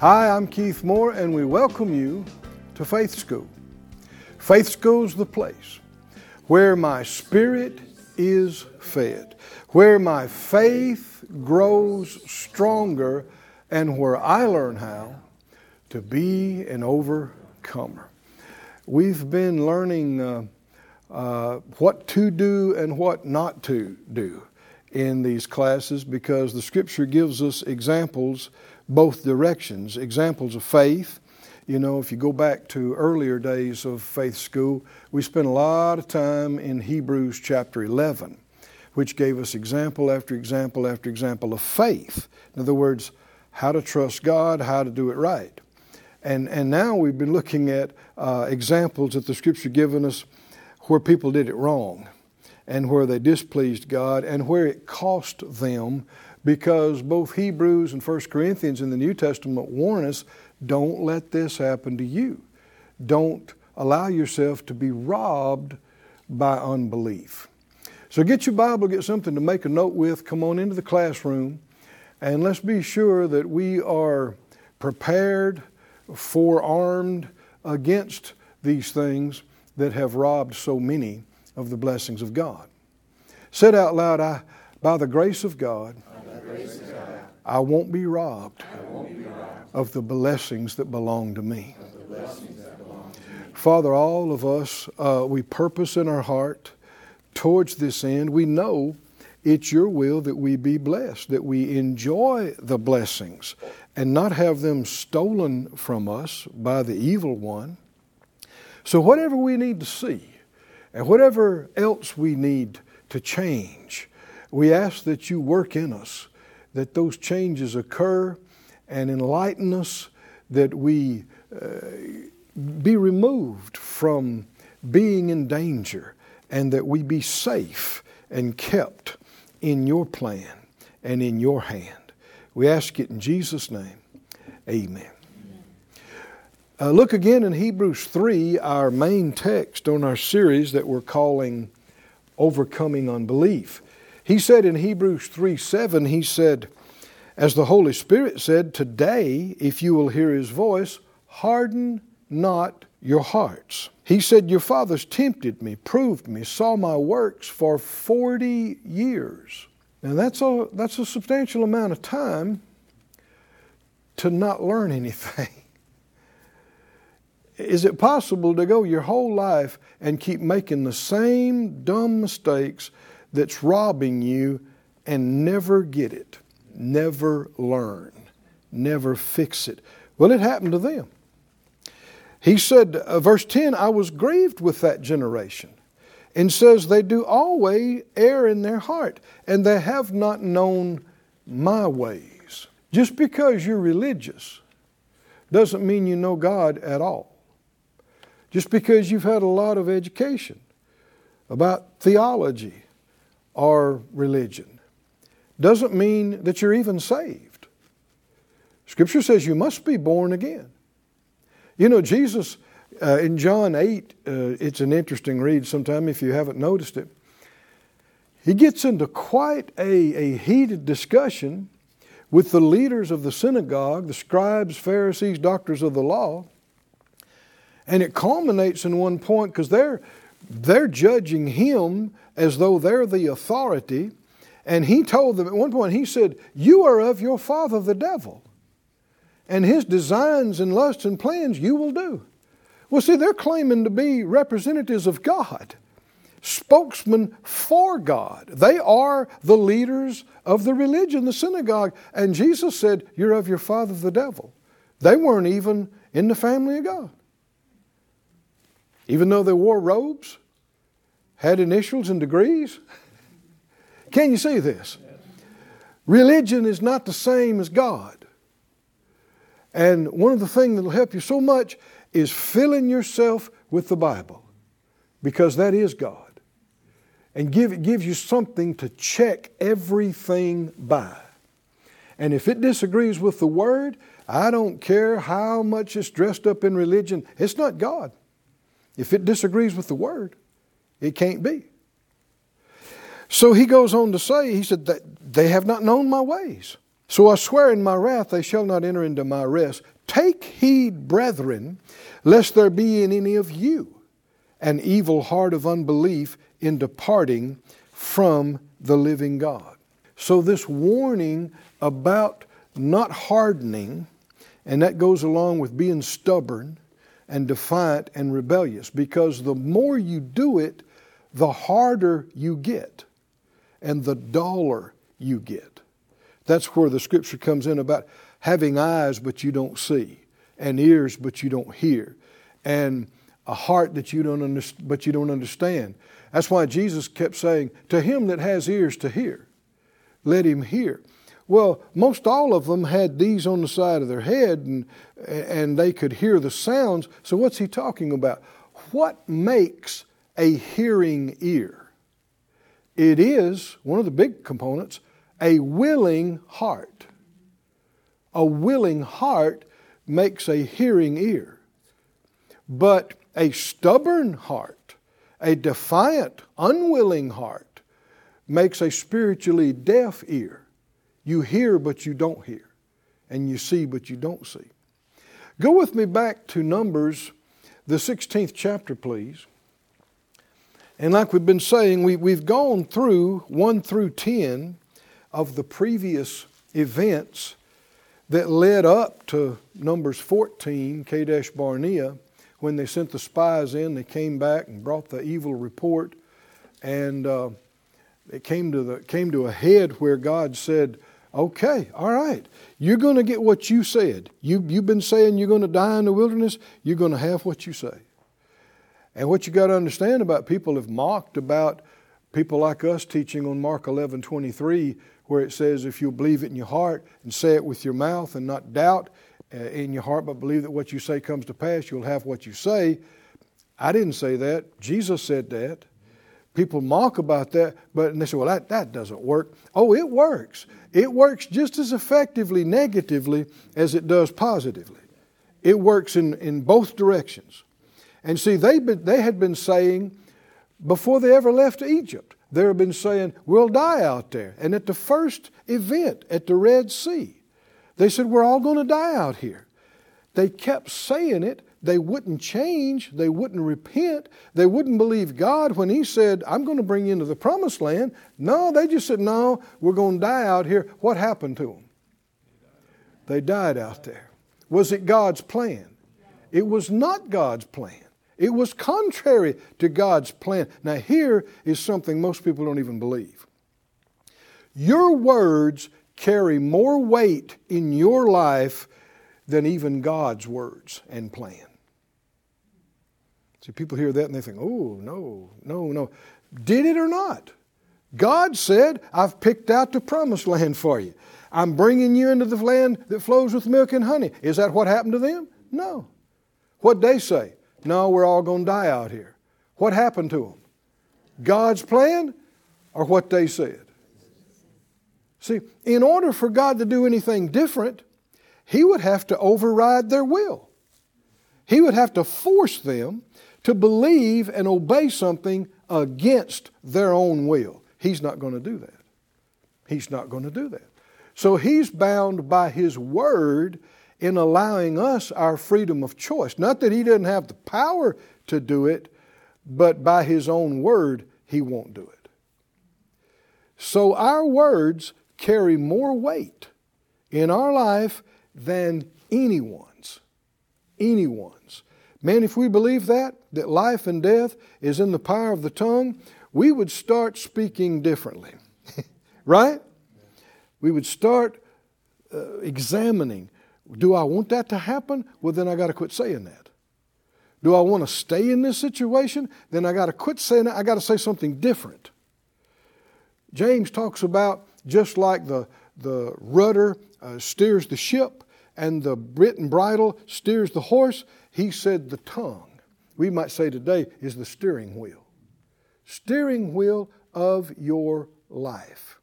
Hi, I'm Keith Moore, and we welcome you to Faith School. Faith School's the place where my spirit is fed, where my faith grows stronger, and where I learn how to be an overcomer. We've been learning uh, uh, what to do and what not to do in these classes because the scripture gives us examples both directions examples of faith. You know if you go back to earlier days of faith school we spent a lot of time in hebrews chapter 11 which gave us example after example after example of faith. In other words how to trust god how to do it right. And, and now we've been looking at uh, examples that the scripture given us where people did it wrong and where they displeased God and where it cost them because both Hebrews and 1 Corinthians in the New Testament warn us don't let this happen to you. Don't allow yourself to be robbed by unbelief. So get your Bible, get something to make a note with, come on into the classroom, and let's be sure that we are prepared, forearmed against these things that have robbed so many of the blessings of God. Said out loud, I, by the grace of God, I won't be robbed of the blessings that belong to me. Father, all of us, uh, we purpose in our heart towards this end. We know it's your will that we be blessed, that we enjoy the blessings and not have them stolen from us by the evil one. So, whatever we need to see, and whatever else we need to change, we ask that you work in us, that those changes occur and enlighten us, that we uh, be removed from being in danger, and that we be safe and kept in your plan and in your hand. We ask it in Jesus' name. Amen. Uh, look again in Hebrews 3, our main text on our series that we're calling Overcoming Unbelief. He said in Hebrews 3 7, he said, As the Holy Spirit said, Today, if you will hear his voice, harden not your hearts. He said, Your fathers tempted me, proved me, saw my works for 40 years. Now, that's a, that's a substantial amount of time to not learn anything. Is it possible to go your whole life and keep making the same dumb mistakes that's robbing you and never get it, never learn, never fix it? Well, it happened to them. He said, uh, verse 10, I was grieved with that generation. And says, They do always err in their heart, and they have not known my ways. Just because you're religious doesn't mean you know God at all. Just because you've had a lot of education about theology or religion doesn't mean that you're even saved. Scripture says you must be born again. You know, Jesus uh, in John 8, uh, it's an interesting read sometime if you haven't noticed it. He gets into quite a, a heated discussion with the leaders of the synagogue, the scribes, Pharisees, doctors of the law. And it culminates in one point because they're, they're judging him as though they're the authority. And he told them at one point, he said, You are of your father, the devil. And his designs and lusts and plans you will do. Well, see, they're claiming to be representatives of God, spokesmen for God. They are the leaders of the religion, the synagogue. And Jesus said, You're of your father, the devil. They weren't even in the family of God even though they wore robes, had initials and degrees. Can you see this? Religion is not the same as God. And one of the things that will help you so much is filling yourself with the Bible because that is God. And give, it gives you something to check everything by. And if it disagrees with the Word, I don't care how much it's dressed up in religion, it's not God. If it disagrees with the Word, it can't be. So he goes on to say, he said, that They have not known my ways. So I swear in my wrath they shall not enter into my rest. Take heed, brethren, lest there be in any of you an evil heart of unbelief in departing from the living God. So, this warning about not hardening, and that goes along with being stubborn and defiant and rebellious, because the more you do it, the harder you get and the duller you get. That's where the scripture comes in about having eyes but you don't see, and ears but you don't hear, and a heart that you don't but you don't understand. That's why Jesus kept saying, "To him that has ears to hear, let him hear." Well, most all of them had these on the side of their head, and and they could hear the sounds. So what's he talking about? What makes a hearing ear? It is one of the big components a willing heart. A willing heart makes a hearing ear. But a stubborn heart, a defiant, unwilling heart, makes a spiritually deaf ear. You hear, but you don't hear, and you see, but you don't see. Go with me back to Numbers, the 16th chapter, please. And like we've been saying, we, we've gone through 1 through 10 of the previous events that led up to Numbers 14, Kadesh Barnea, when they sent the spies in, they came back and brought the evil report, and uh, it came to, the, came to a head where God said, Okay, all right, you're going to get what you said. You, you've been saying you're going to die in the wilderness, you're going to have what you say. And what you got to understand about people have mocked about people like us teaching on Mark 11 23, where it says, If you believe it in your heart and say it with your mouth and not doubt uh, in your heart, but believe that what you say comes to pass, you'll have what you say. I didn't say that. Jesus said that. People mock about that, but and they say, well, that, that doesn't work. Oh, it works. It works just as effectively negatively as it does positively. It works in, in both directions. And see, they, they had been saying before they ever left Egypt, they had been saying, We'll die out there. And at the first event at the Red Sea, they said, We're all going to die out here. They kept saying it. They wouldn't change. They wouldn't repent. They wouldn't believe God when He said, I'm going to bring you into the promised land. No, they just said, No, we're going to die out here. What happened to them? They died out there. Was it God's plan? It was not God's plan. It was contrary to God's plan. Now, here is something most people don't even believe. Your words carry more weight in your life than even God's words and plan. See, people hear that and they think, oh, no, no, no. Did it or not? God said, I've picked out the promised land for you. I'm bringing you into the land that flows with milk and honey. Is that what happened to them? No. What'd they say? No, we're all going to die out here. What happened to them? God's plan or what they said? See, in order for God to do anything different, He would have to override their will. He would have to force them to believe and obey something against their own will. He's not going to do that. He's not going to do that. So He's bound by His Word in allowing us our freedom of choice. Not that He doesn't have the power to do it, but by His own word, He won't do it. So our words carry more weight in our life than anyone's. Anyone's. Man, if we believe that, that life and death is in the power of the tongue, we would start speaking differently. right? We would start uh, examining do I want that to happen? Well, then I got to quit saying that. Do I want to stay in this situation? Then I got to quit saying that. I got to say something different. James talks about just like the, the rudder uh, steers the ship and the bit and bridle steers the horse. He said the tongue, we might say today, is the steering wheel. Steering wheel of your life.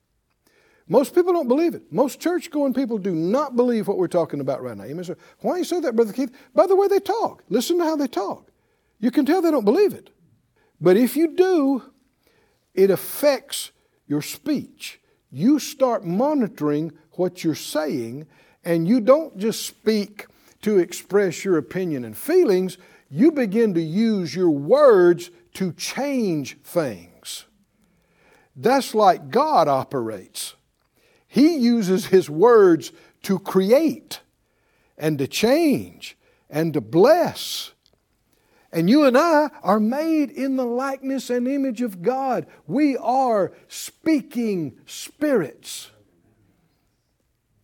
Most people don't believe it. Most church going people do not believe what we're talking about right now. You Why you say that, Brother Keith? By the way they talk. Listen to how they talk. You can tell they don't believe it. But if you do, it affects your speech. You start monitoring what you're saying, and you don't just speak to express your opinion and feelings, you begin to use your words to change things. That's like God operates. He uses His words to create and to change and to bless. And you and I are made in the likeness and image of God. We are speaking spirits.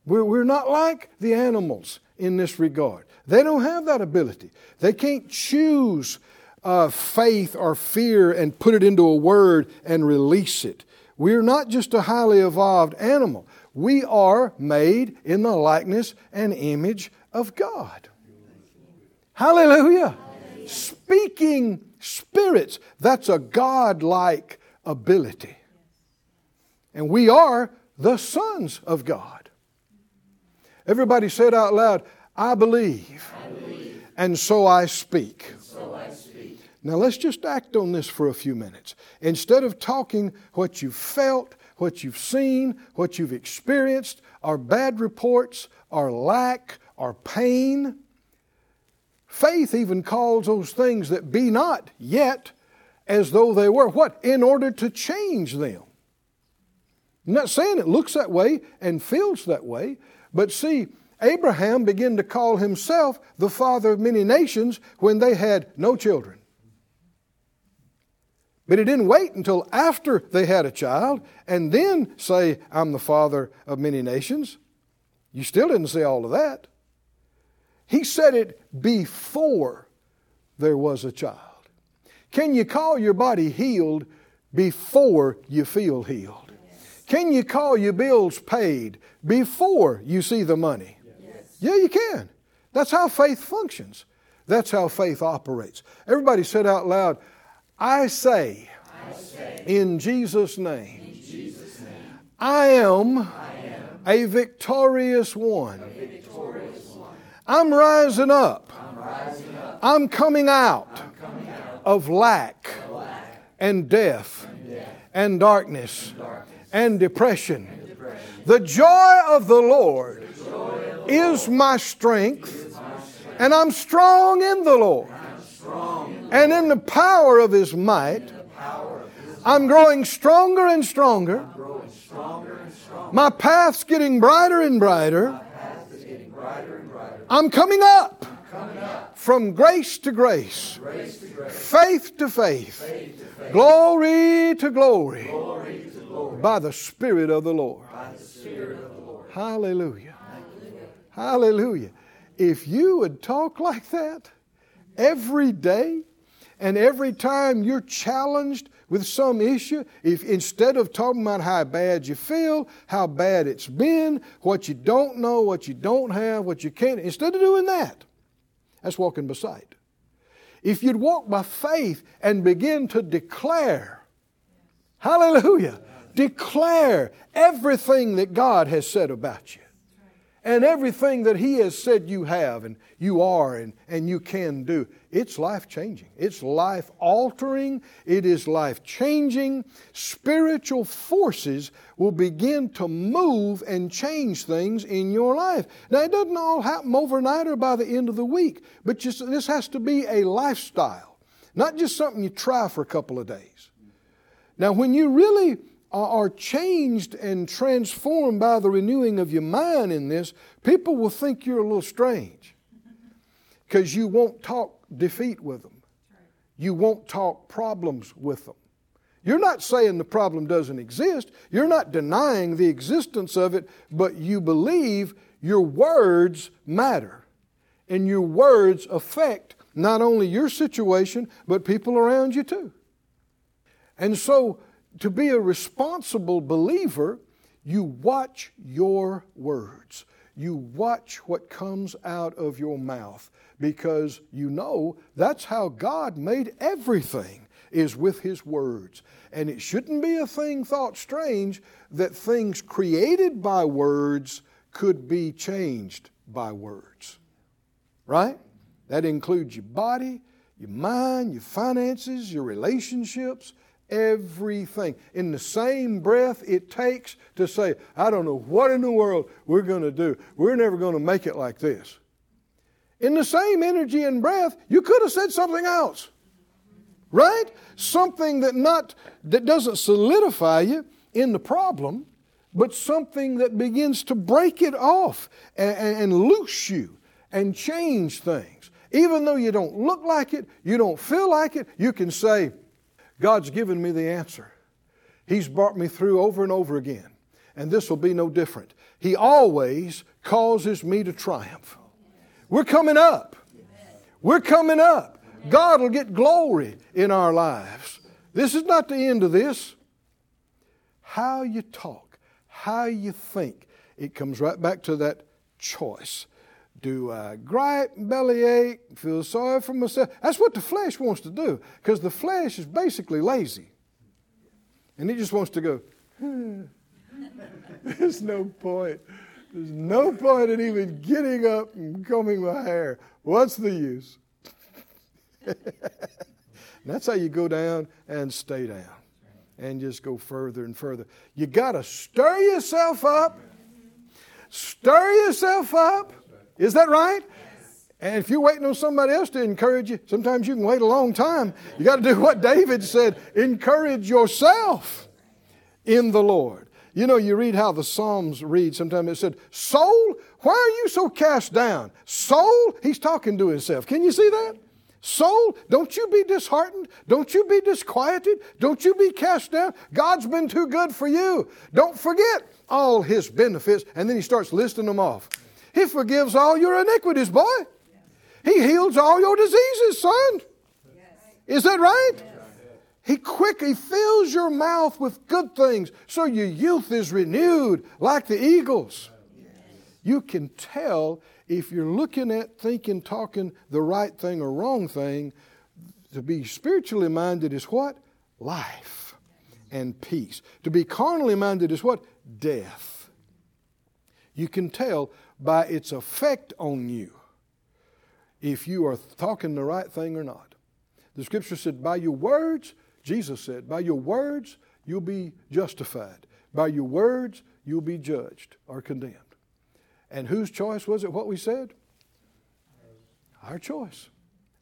We're, we're not like the animals in this regard. They don't have that ability. They can't choose uh, faith or fear and put it into a word and release it. We're not just a highly evolved animal. We are made in the likeness and image of God. Hallelujah speaking spirits. That's a God-like ability. And we are the sons of God. Everybody said out loud, I believe, I believe. And, so I speak. so I speak. Now let's just act on this for a few minutes. Instead of talking what you've felt, what you've seen, what you've experienced, our bad reports, our lack, our pain, Faith even calls those things that be not yet as though they were. What? In order to change them. I'm not saying it looks that way and feels that way, but see, Abraham began to call himself the father of many nations when they had no children. But he didn't wait until after they had a child and then say, I'm the father of many nations. You still didn't say all of that. He said it before there was a child. Can you call your body healed before you feel healed? Can you call your bills paid before you see the money? Yes. Yeah, you can. That's how faith functions. That's how faith operates. Everybody said out loud, I say, I say in, Jesus name, in Jesus' name, I am, I am a victorious one. a victorious one. I'm rising up. I'm rising up. I'm coming out I'm coming out of lack of lack and death and death and darkness darkness and depression. And depression. The joy of the Lord is my strength, and I'm strong in the Lord. And in the power of His might, I'm growing stronger and stronger. My path's getting brighter and brighter. I'm coming up from grace to grace, faith to faith, glory to glory by the Spirit of the Lord. by the Spirit of the Lord. Hallelujah. Hallelujah. If you would talk like that every day and every time you're challenged with some issue, if instead of talking about how bad you feel, how bad it's been, what you don't know, what you don't have, what you can't, instead of doing that, that's walking beside. If you'd walk by faith and begin to declare, hallelujah, declare everything that God has said about you and everything that He has said you have and you are and, and you can do. It's life changing. It's life altering. It is life changing. Spiritual forces will begin to move and change things in your life. Now, it doesn't all happen overnight or by the end of the week, but just, this has to be a lifestyle, not just something you try for a couple of days. Now, when you really are changed and transformed by the renewing of your mind in this, people will think you're a little strange because you won't talk defeat with them. You won't talk problems with them. You're not saying the problem doesn't exist. You're not denying the existence of it, but you believe your words matter. And your words affect not only your situation, but people around you too. And so, to be a responsible believer, you watch your words. you watch what comes out of your mouth because you know that's how God made everything is with his words. And it shouldn't be a thing thought strange that things created by words could be changed by words. Right? That includes your body, your mind, your finances, your relationships, everything. In the same breath it takes to say, I don't know what in the world we're going to do. We're never going to make it like this. In the same energy and breath, you could have said something else. Right? Something that not that doesn't solidify you in the problem, but something that begins to break it off and, and, loose you and change things. Even though you don't look like it, you don't feel like it, you can say, God's given me the answer. He's brought me through over and over again. And this will be no different. He always causes me to triumph. We're coming up. We're coming up. God will get glory in our lives. This is not the end of this. How you talk, how you think, it comes right back to that choice. Do I gripe, bellyache, feel sorry for myself? That's what the flesh wants to do because the flesh is basically lazy. And it just wants to go, hmm. There's no point. There's no point in even getting up and combing my hair. What's the use? that's how you go down and stay down and just go further and further. You got to stir yourself up. Stir yourself up. Is that right? And if you're waiting on somebody else to encourage you, sometimes you can wait a long time. You got to do what David said encourage yourself in the Lord. You know, you read how the Psalms read. Sometimes it said, Soul, why are you so cast down? Soul, he's talking to himself. Can you see that? Soul, don't you be disheartened. Don't you be disquieted. Don't you be cast down. God's been too good for you. Don't forget all his benefits. And then he starts listing them off. He forgives all your iniquities, boy. He heals all your diseases, son. Is that right? He quick, he fills your mouth with good things so your youth is renewed like the eagles. You can tell if you're looking at thinking, talking the right thing or wrong thing. To be spiritually minded is what? Life and peace. To be carnally minded is what? Death. You can tell by its effect on you if you are talking the right thing or not. The scripture said, By your words, Jesus said, By your words, you'll be justified. By your words, you'll be judged or condemned. And whose choice was it what we said? Our choice.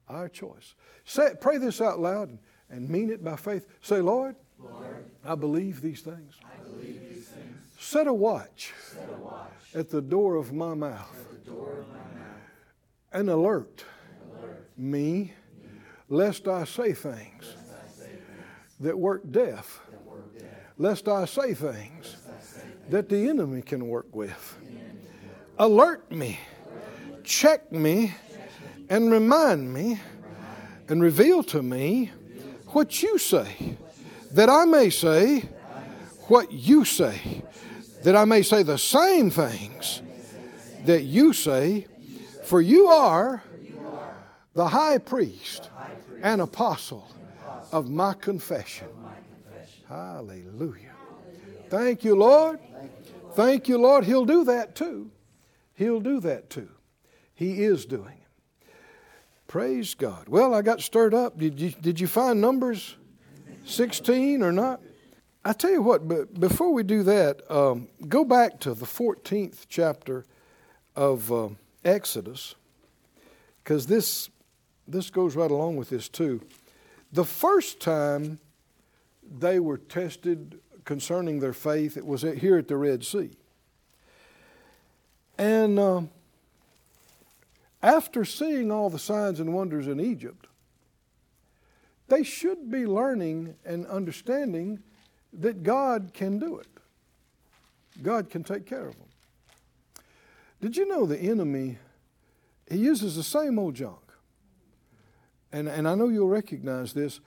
Our choice. Say, pray this out loud and, mean it by faith. Say, Lord, Lord, I believe these things. I believe. Set a watch, Set a watch at the door of my mouth and alert, Alert me lest I say things I say that work death, that work Lest I say things that the enemy can work with. Alert me, check me, and remind me, and reveal to me what you say, that I may say what you say, that I may say the same things that you say, for you are the high priest and apostle of my confession. Hallelujah. Thank you, Lord. Thank you, Lord. He'll do that too. He'll do that too. He is doing it. Praise God. Well, I got stirred up. Did you, did you find Numbers 16 or not? I tell you what, but before we do that, um, go back to the 14th chapter of uh, Exodus, because this, this goes right along with this too. The first time they were tested concerning their faith, it was here at the Red Sea. And um, after seeing all the signs and wonders in Egypt, they should be learning and understanding that God can do it. God can take care of them. Did you know the enemy, he uses the same old junk? And, and I know you'll recognize this.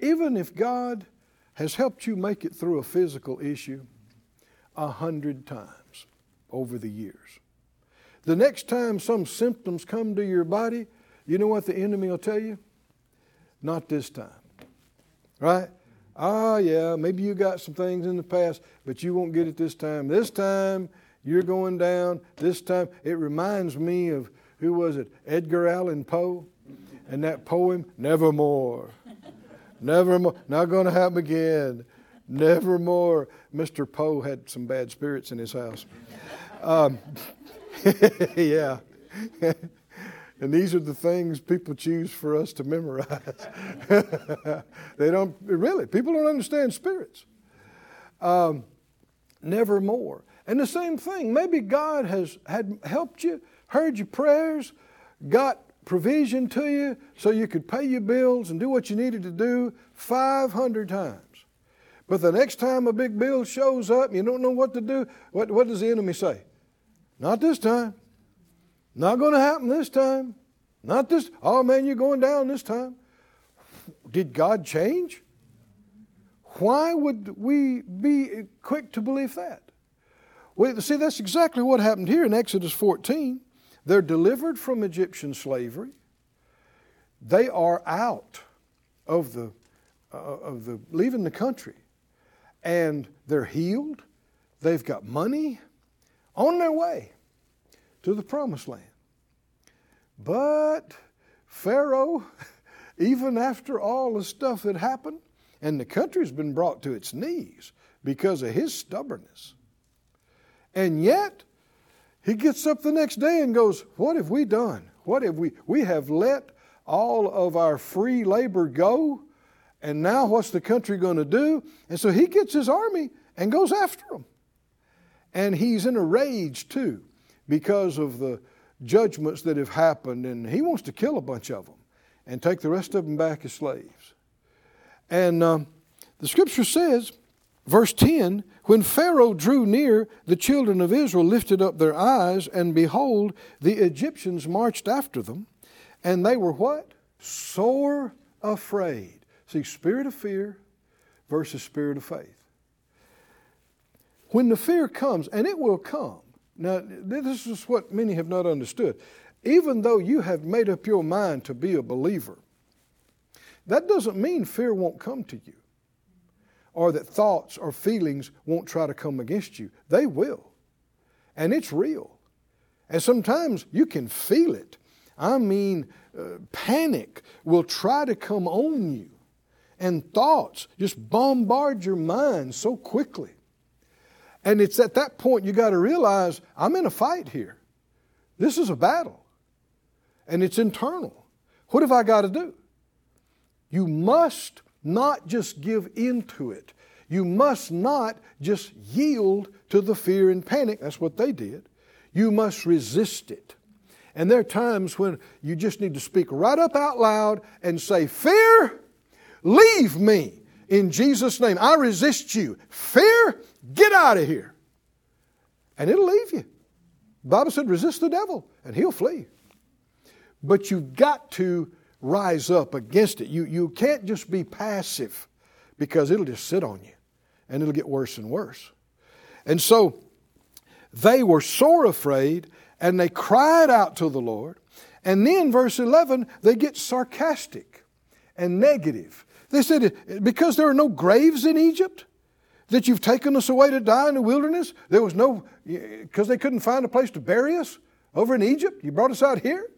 Even if God has helped you make it through a physical issue a hundred times, over the years. The next time some symptoms come to your body, you know what the enemy will tell you? Not this time. Right? Ah, yeah, maybe you got some things in the past, but you won't get it this time. This time, you're going down. This time, it reminds me of, who was it? Edgar Allan Poe and that poem, Nevermore. Nevermore. Not going to happen again. Nevermore. Mr. Poe had some bad spirits in his house. Um, yeah. and these are the things people choose for us to memorize. they don't, really, people don't understand spirits. Um, nevermore. And the same thing, maybe God has had helped you, heard your prayers, got provision to you so you could pay your bills and do what you needed to do 500 times. But the next time a big bill shows up you don't know what to do, what, what does the enemy say? Not this time. Not going to happen this time. Not this. Oh man, you're going down this time. Did God change? Why would we be quick to believe that? Well, see, that's exactly what happened here in Exodus 14. They're delivered from Egyptian slavery. They are out of the, uh, of the leaving the country, and they're healed. They've got money on their way to the promised land. But Pharaoh, even after all the stuff that happened, and the country's been brought to its knees because of his stubbornness. And yet, he gets up the next day and goes, What have we done? What have we? We have let all of our free labor go, and now what's the country going to do? And so he gets his army and goes after them. And he's in a rage too because of the judgments that have happened, and he wants to kill a bunch of them and take the rest of them back as slaves. And um, the scripture says, verse 10 When Pharaoh drew near, the children of Israel lifted up their eyes, and behold, the Egyptians marched after them, and they were what? Sore afraid. See, spirit of fear versus spirit of faith. When the fear comes, and it will come, now, this is what many have not understood. Even though you have made up your mind to be a believer, that doesn't mean fear won't come to you or that thoughts or feelings won't try to come against you. They will. And it's real. And sometimes you can feel it. I mean, uh, panic will try to come on you, and thoughts just bombard your mind so quickly. And it's at that point you got to realize I'm in a fight here. This is a battle. And it's internal. What have I got to do? You must not just give into it. You must not just yield to the fear and panic. That's what they did. You must resist it. And there are times when you just need to speak right up out loud and say, Fear, leave me in Jesus' name. I resist you. Fear, Get out of here. And it'll leave you. The Bible said, resist the devil, and he'll flee. But you've got to rise up against it. You, you can't just be passive because it'll just sit on you and it'll get worse and worse. And so they were sore afraid and they cried out to the Lord. And then, verse 11, they get sarcastic and negative. They said, Because there are no graves in Egypt, that you've taken us away to die in the wilderness? There was no, because they couldn't find a place to bury us over in Egypt? You brought us out here?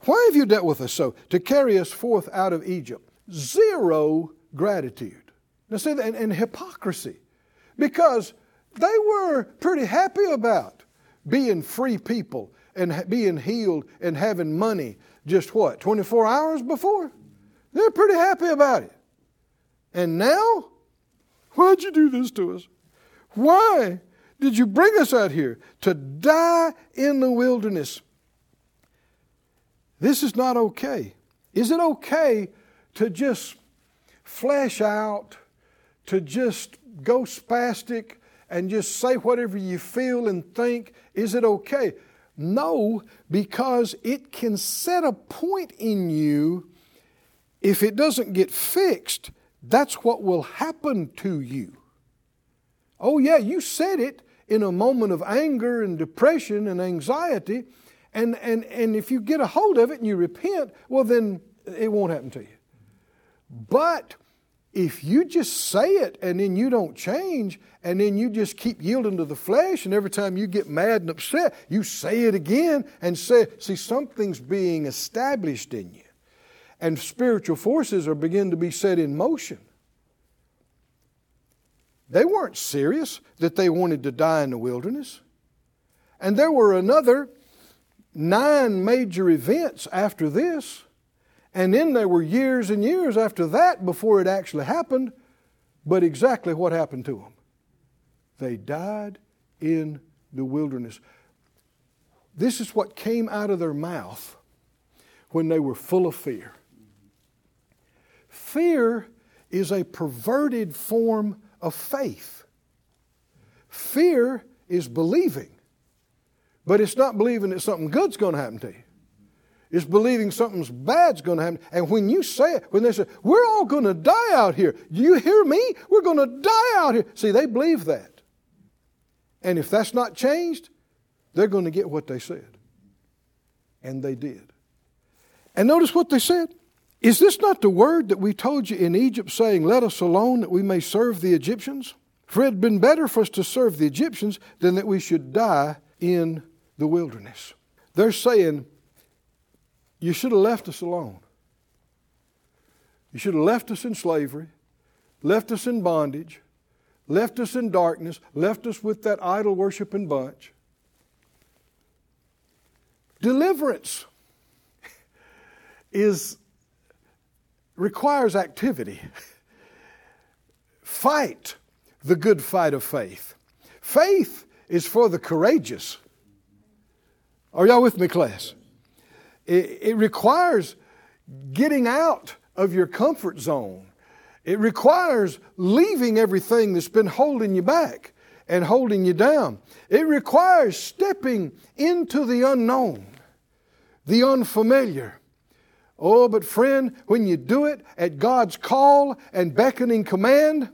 Why have you dealt with us so? To carry us forth out of Egypt. Zero gratitude. Now, see, and, and hypocrisy. Because they were pretty happy about being free people and being healed and having money just what, 24 hours before? They're pretty happy about it. And now, Why'd you do this to us? Why did you bring us out here to die in the wilderness? This is not okay. Is it okay to just flesh out, to just go spastic and just say whatever you feel and think? Is it okay? No, because it can set a point in you if it doesn't get fixed that's what will happen to you. Oh, yeah, you said it in a moment of anger and depression and anxiety. And, and, and if you get a hold of it and you repent, well, then it won't happen to you. But if you just say it and then you don't change and then you just keep yielding to the flesh and every time you get mad and upset you say it again and say see something's being established in you and spiritual forces are beginning to be set in motion they weren't serious that they wanted to die in the wilderness and there were another nine major events after this and then there were years and years after that before it actually happened. But exactly what happened to them? They died in the wilderness. This is what came out of their mouth when they were full of fear. Fear is a perverted form of faith. Fear is believing, but it's not believing that something good's going to happen to you. It's believing something's bad's going to happen. And when you say it, when they say, we're all going to die out here. You hear me? We're going to die out here. See, they believe that. And if that's not changed, they're going to get what they said. And they did. And notice what they said. Is this not the word that we told you in Egypt, saying, Let us alone that we may serve the Egyptians? For it had been better for us to serve the Egyptians than that we should die in the wilderness. They're saying, you should have left us alone. You should have left us in slavery, left us in bondage, left us in darkness, left us with that idol worshiping bunch. Deliverance is requires activity. Fight the good fight of faith. Faith is for the courageous. Are y'all with me, class? It, it requires getting out of your comfort zone. It requires leaving everything that's been holding you back and holding you down. It requires stepping into the unknown, the unfamiliar. Oh, but friend, when you do it at God's call and beckoning command,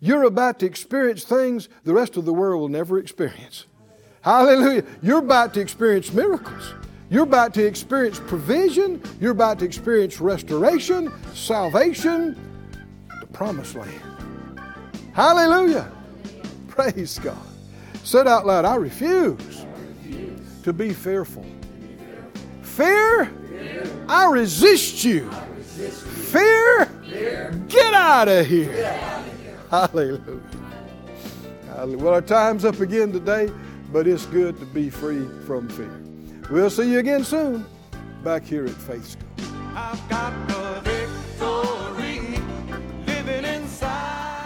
you're about to experience things the rest of the world will never experience. Hallelujah. You're about to experience miracles. You're about to experience provision. You're about to experience restoration, salvation, the promised land. Hallelujah. Praise God. Said out loud, I refuse to be fearful. Fear, I resist you. Fear, get out of here. Hallelujah. Hallelujah. Well, our time's up again today, but it's good to be free from fear. We'll see you again soon back here at Faith School.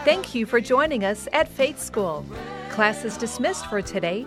Thank you for joining us at Faith School. Class is dismissed for today,